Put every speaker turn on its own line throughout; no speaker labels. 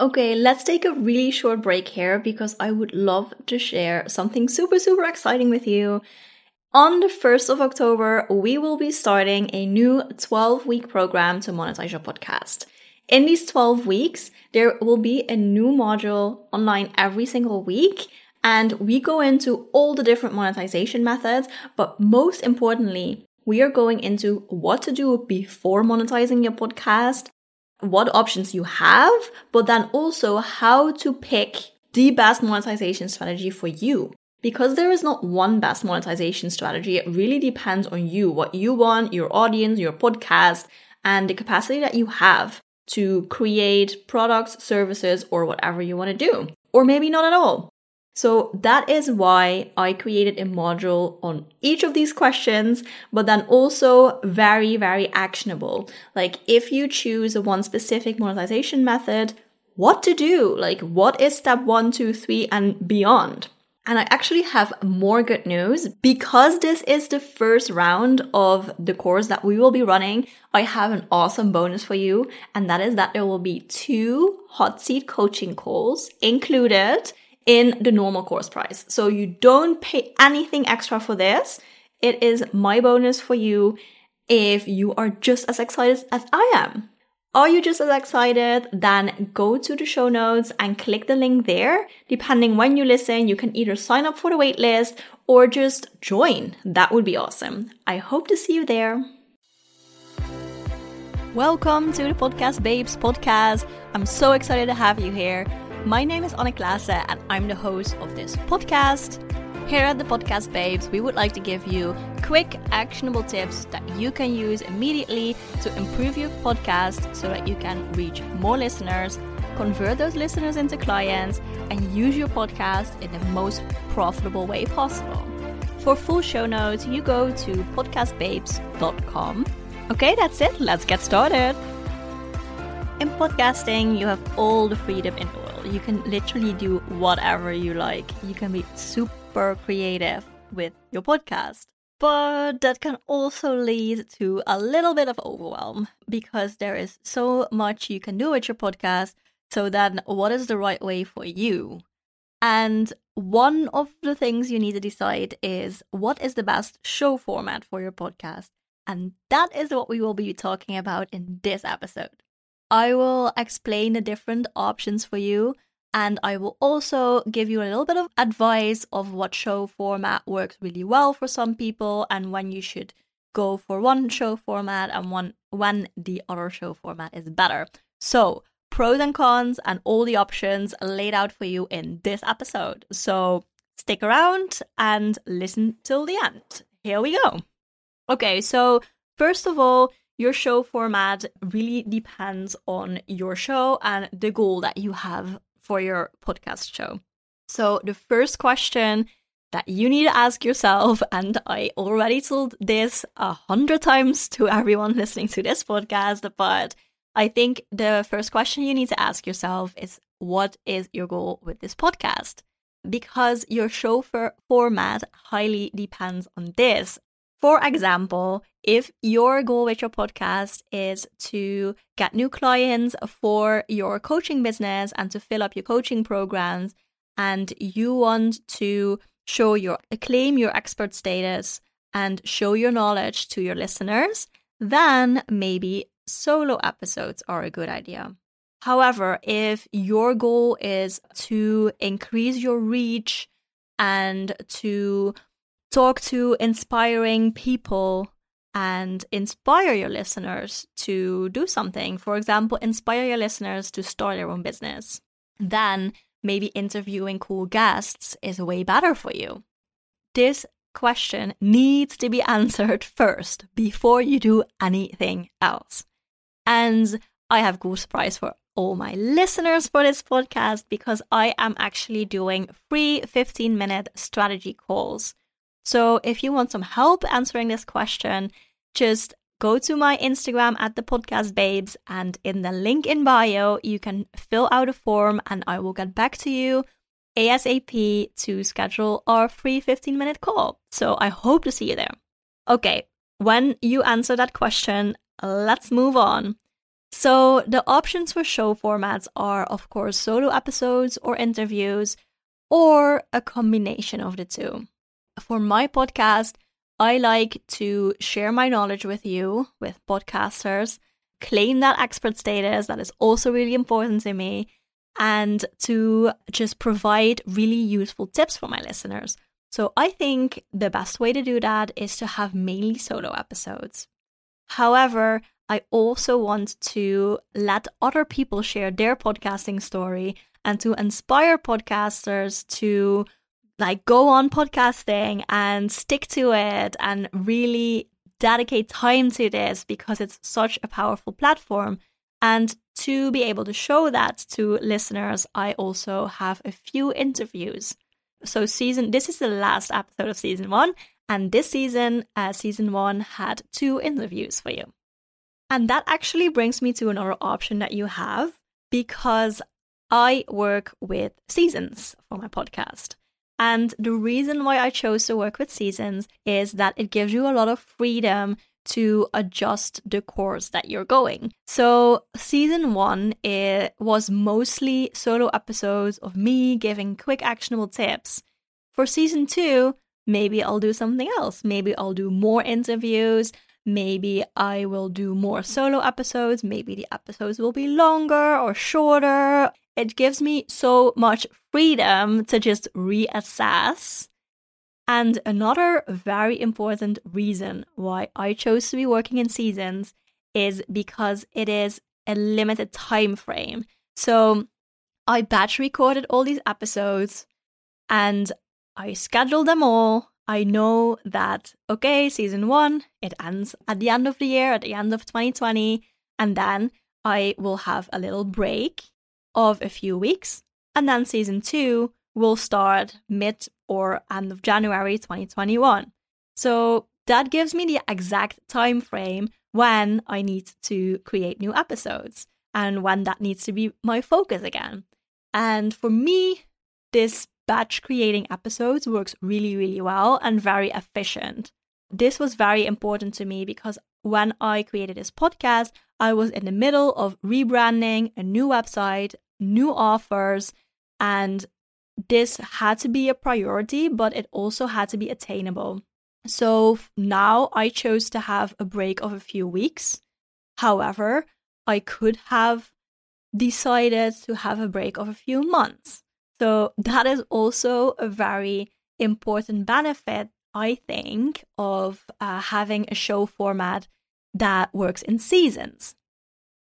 Okay, let's take a really short break here because I would love to share something super, super exciting with you. On the 1st of October, we will be starting a new 12 week program to monetize your podcast. In these 12 weeks, there will be a new module online every single week. And we go into all the different monetization methods, but most importantly, we are going into what to do before monetizing your podcast, what options you have, but then also how to pick the best monetization strategy for you. Because there is not one best monetization strategy, it really depends on you, what you want, your audience, your podcast, and the capacity that you have to create products, services, or whatever you want to do. Or maybe not at all. So that is why I created a module on each of these questions, but then also very, very actionable. Like if you choose one specific monetization method, what to do? Like what is step one, two, three, and beyond? And I actually have more good news because this is the first round of the course that we will be running. I have an awesome bonus for you, and that is that there will be two hot seat coaching calls included in the normal course price. So you don't pay anything extra for this. It is my bonus for you if you are just as excited as I am. Are you just as excited? Then go to the show notes and click the link there. Depending when you listen, you can either sign up for the waitlist or just join. That would be awesome. I hope to see you there. Welcome to the Podcast Babes podcast. I'm so excited to have you here. My name is Anne Klaase and I'm the host of this podcast. Here at the Podcast Babes, we would like to give you quick, actionable tips that you can use immediately to improve your podcast so that you can reach more listeners, convert those listeners into clients, and use your podcast in the most profitable way possible. For full show notes, you go to podcastbabes.com. Okay, that's it. Let's get started. In podcasting, you have all the freedom in the world you can literally do whatever you like. You can be super creative with your podcast. But that can also lead to a little bit of overwhelm because there is so much you can do with your podcast. So, then what is the right way for you? And one of the things you need to decide is what is the best show format for your podcast? And that is what we will be talking about in this episode. I will explain the different options for you. And I will also give you a little bit of advice of what show format works really well for some people and when you should go for one show format and one when the other show format is better. So, pros and cons and all the options laid out for you in this episode. So, stick around and listen till the end. Here we go. Okay, so first of all, your show format really depends on your show and the goal that you have for your podcast show. So, the first question that you need to ask yourself, and I already told this a hundred times to everyone listening to this podcast, but I think the first question you need to ask yourself is what is your goal with this podcast? Because your show for format highly depends on this. For example, if your goal with your podcast is to get new clients for your coaching business and to fill up your coaching programs, and you want to show your claim your expert status and show your knowledge to your listeners, then maybe solo episodes are a good idea. However, if your goal is to increase your reach and to talk to inspiring people and inspire your listeners to do something. For example, inspire your listeners to start their own business. Then maybe interviewing cool guests is way better for you. This question needs to be answered first before you do anything else. And I have cool surprise for all my listeners for this podcast because I am actually doing free 15 minute strategy calls so if you want some help answering this question, just go to my Instagram at the podcast babes and in the link in bio, you can fill out a form and I will get back to you ASAP to schedule our free 15 minute call. So I hope to see you there. Okay, when you answer that question, let's move on. So, the options for show formats are, of course, solo episodes or interviews, or a combination of the two. For my podcast, I like to share my knowledge with you, with podcasters, claim that expert status. That is also really important to me. And to just provide really useful tips for my listeners. So I think the best way to do that is to have mainly solo episodes. However, I also want to let other people share their podcasting story and to inspire podcasters to like go on podcasting and stick to it and really dedicate time to this because it's such a powerful platform. And to be able to show that to listeners, I also have a few interviews. So season this is the last episode of season 1 and this season uh, season 1 had two interviews for you. And that actually brings me to another option that you have because I work with seasons for my podcast. And the reason why I chose to work with seasons is that it gives you a lot of freedom to adjust the course that you're going. So, season one it was mostly solo episodes of me giving quick actionable tips. For season two, maybe I'll do something else. Maybe I'll do more interviews. Maybe I will do more solo episodes. Maybe the episodes will be longer or shorter it gives me so much freedom to just reassess. And another very important reason why I chose to be working in seasons is because it is a limited time frame. So I batch recorded all these episodes and I scheduled them all. I know that, okay, season one, it ends at the end of the year, at the end of 2020. And then I will have a little break of a few weeks. And then season two will start mid or end of January 2021. So that gives me the exact time frame when I need to create new episodes and when that needs to be my focus again. And for me, this batch creating episodes works really, really well and very efficient. This was very important to me because when I created this podcast, I was in the middle of rebranding a new website, new offers, and this had to be a priority, but it also had to be attainable. So now I chose to have a break of a few weeks. However, I could have decided to have a break of a few months. So that is also a very important benefit, I think, of uh, having a show format that works in seasons.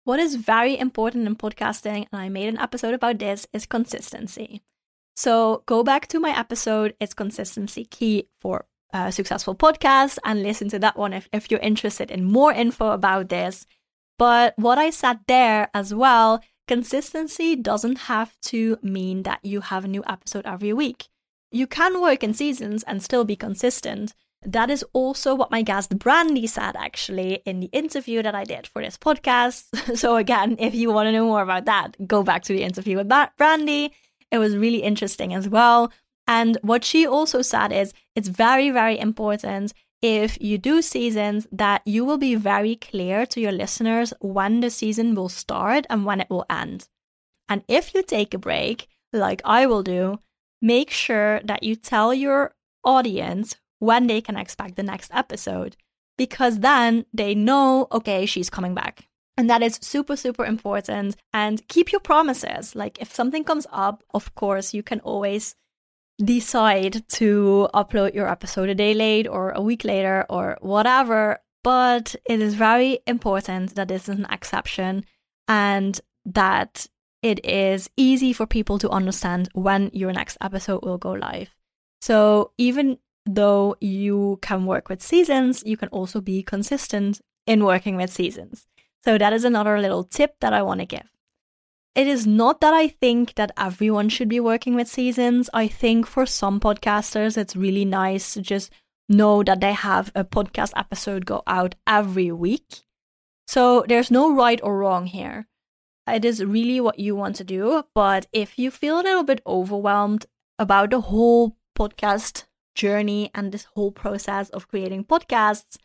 What is very important in podcasting, and I made an episode about this, is consistency. So go back to my episode, It's Consistency Key for a Successful Podcast, and listen to that one if, if you're interested in more info about this. But what I said there as well, consistency doesn't have to mean that you have a new episode every week. You can work in seasons and still be consistent, that is also what my guest Brandy said actually in the interview that I did for this podcast. so, again, if you want to know more about that, go back to the interview with that Brandy. It was really interesting as well. And what she also said is it's very, very important if you do seasons that you will be very clear to your listeners when the season will start and when it will end. And if you take a break, like I will do, make sure that you tell your audience when they can expect the next episode because then they know, okay, she's coming back. And that is super, super important. And keep your promises. Like, if something comes up, of course, you can always decide to upload your episode a day late or a week later or whatever. But it is very important that this is an exception and that it is easy for people to understand when your next episode will go live. So, even though you can work with seasons, you can also be consistent in working with seasons. So that is another little tip that I want to give. It is not that I think that everyone should be working with seasons. I think for some podcasters, it's really nice to just know that they have a podcast episode go out every week. So there's no right or wrong here. It is really what you want to do. But if you feel a little bit overwhelmed about the whole podcast journey and this whole process of creating podcasts,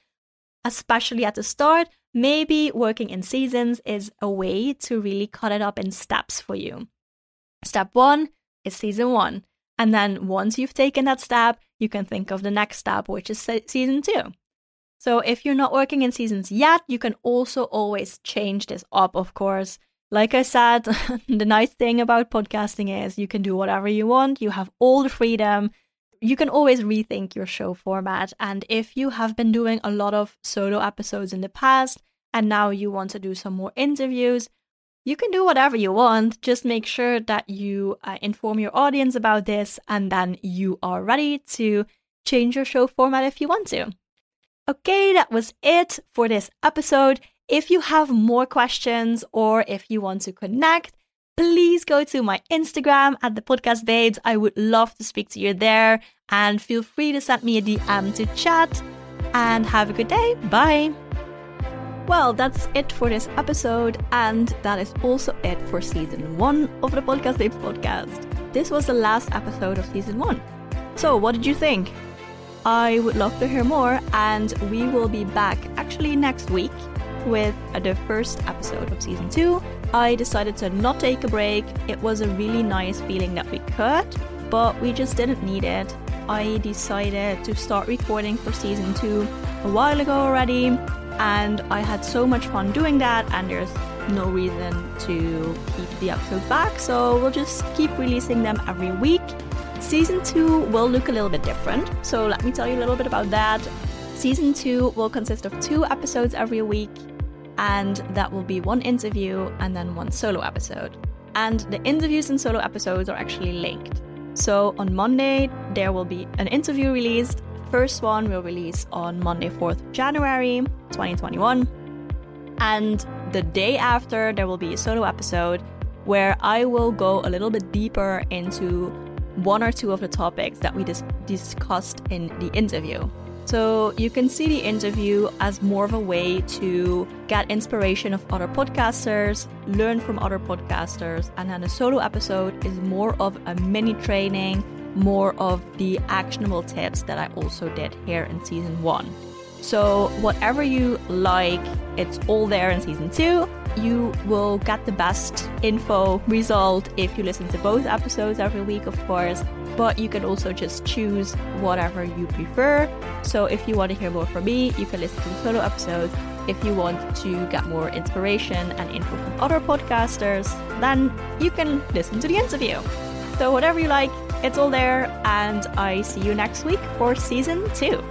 especially at the start, maybe working in seasons is a way to really cut it up in steps for you. Step one is season one. And then once you've taken that step, you can think of the next step, which is season two. So if you're not working in seasons yet, you can also always change this up, of course. Like I said, the nice thing about podcasting is you can do whatever you want, you have all the freedom. You can always rethink your show format. And if you have been doing a lot of solo episodes in the past and now you want to do some more interviews, you can do whatever you want. Just make sure that you uh, inform your audience about this and then you are ready to change your show format if you want to. Okay, that was it for this episode. If you have more questions or if you want to connect, please go to my Instagram at the podcast babes. I would love to speak to you there and feel free to send me a DM to chat and have a good day. Bye. Well, that's it for this episode, and that is also it for season one of the Podcast Babes podcast. This was the last episode of season one. So, what did you think? I would love to hear more, and we will be back actually next week with uh, the first episode of season two. I decided to not take a break. It was a really nice feeling that we could, but we just didn't need it. I decided to start recording for season two a while ago already and I had so much fun doing that, and there's no reason to keep the episodes back, so we'll just keep releasing them every week. Season 2 will look a little bit different, so let me tell you a little bit about that. Season 2 will consist of two episodes every week, and that will be one interview and then one solo episode. And the interviews and solo episodes are actually linked. So on Monday, there will be an interview released first one will release on Monday, 4th January 2021. And the day after, there will be a solo episode where I will go a little bit deeper into one or two of the topics that we dis- discussed in the interview. So you can see the interview as more of a way to get inspiration of other podcasters, learn from other podcasters, and then a solo episode is more of a mini training more of the actionable tips that I also did here in season one. So, whatever you like, it's all there in season two. You will get the best info result if you listen to both episodes every week, of course, but you can also just choose whatever you prefer. So, if you want to hear more from me, you can listen to the solo episodes. If you want to get more inspiration and info from other podcasters, then you can listen to the interview. So, whatever you like, it's all there, and I see you next week for season two.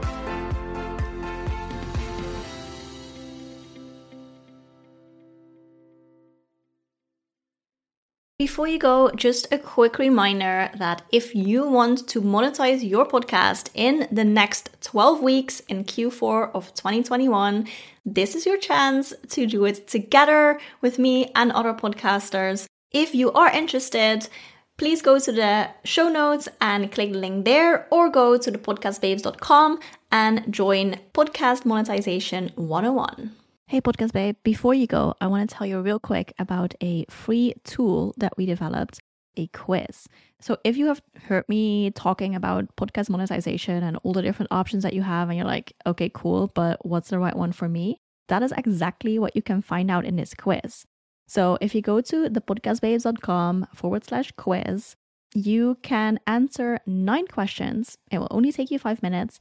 Before you go, just a quick reminder that if you want to monetize your podcast in the next 12 weeks in Q4 of 2021, this is your chance to do it together with me and other podcasters. If you are interested, please go to the show notes and click the link there or go to thepodcastbabes.com and join Podcast Monetization 101. Hey, Podcast Babe, before you go, I want to tell you real quick about a free tool that we developed a quiz. So, if you have heard me talking about podcast monetization and all the different options that you have, and you're like, okay, cool, but what's the right one for me? That is exactly what you can find out in this quiz. So if you go to thepodcastbabes.com forward slash quiz, you can answer nine questions. It will only take you five minutes.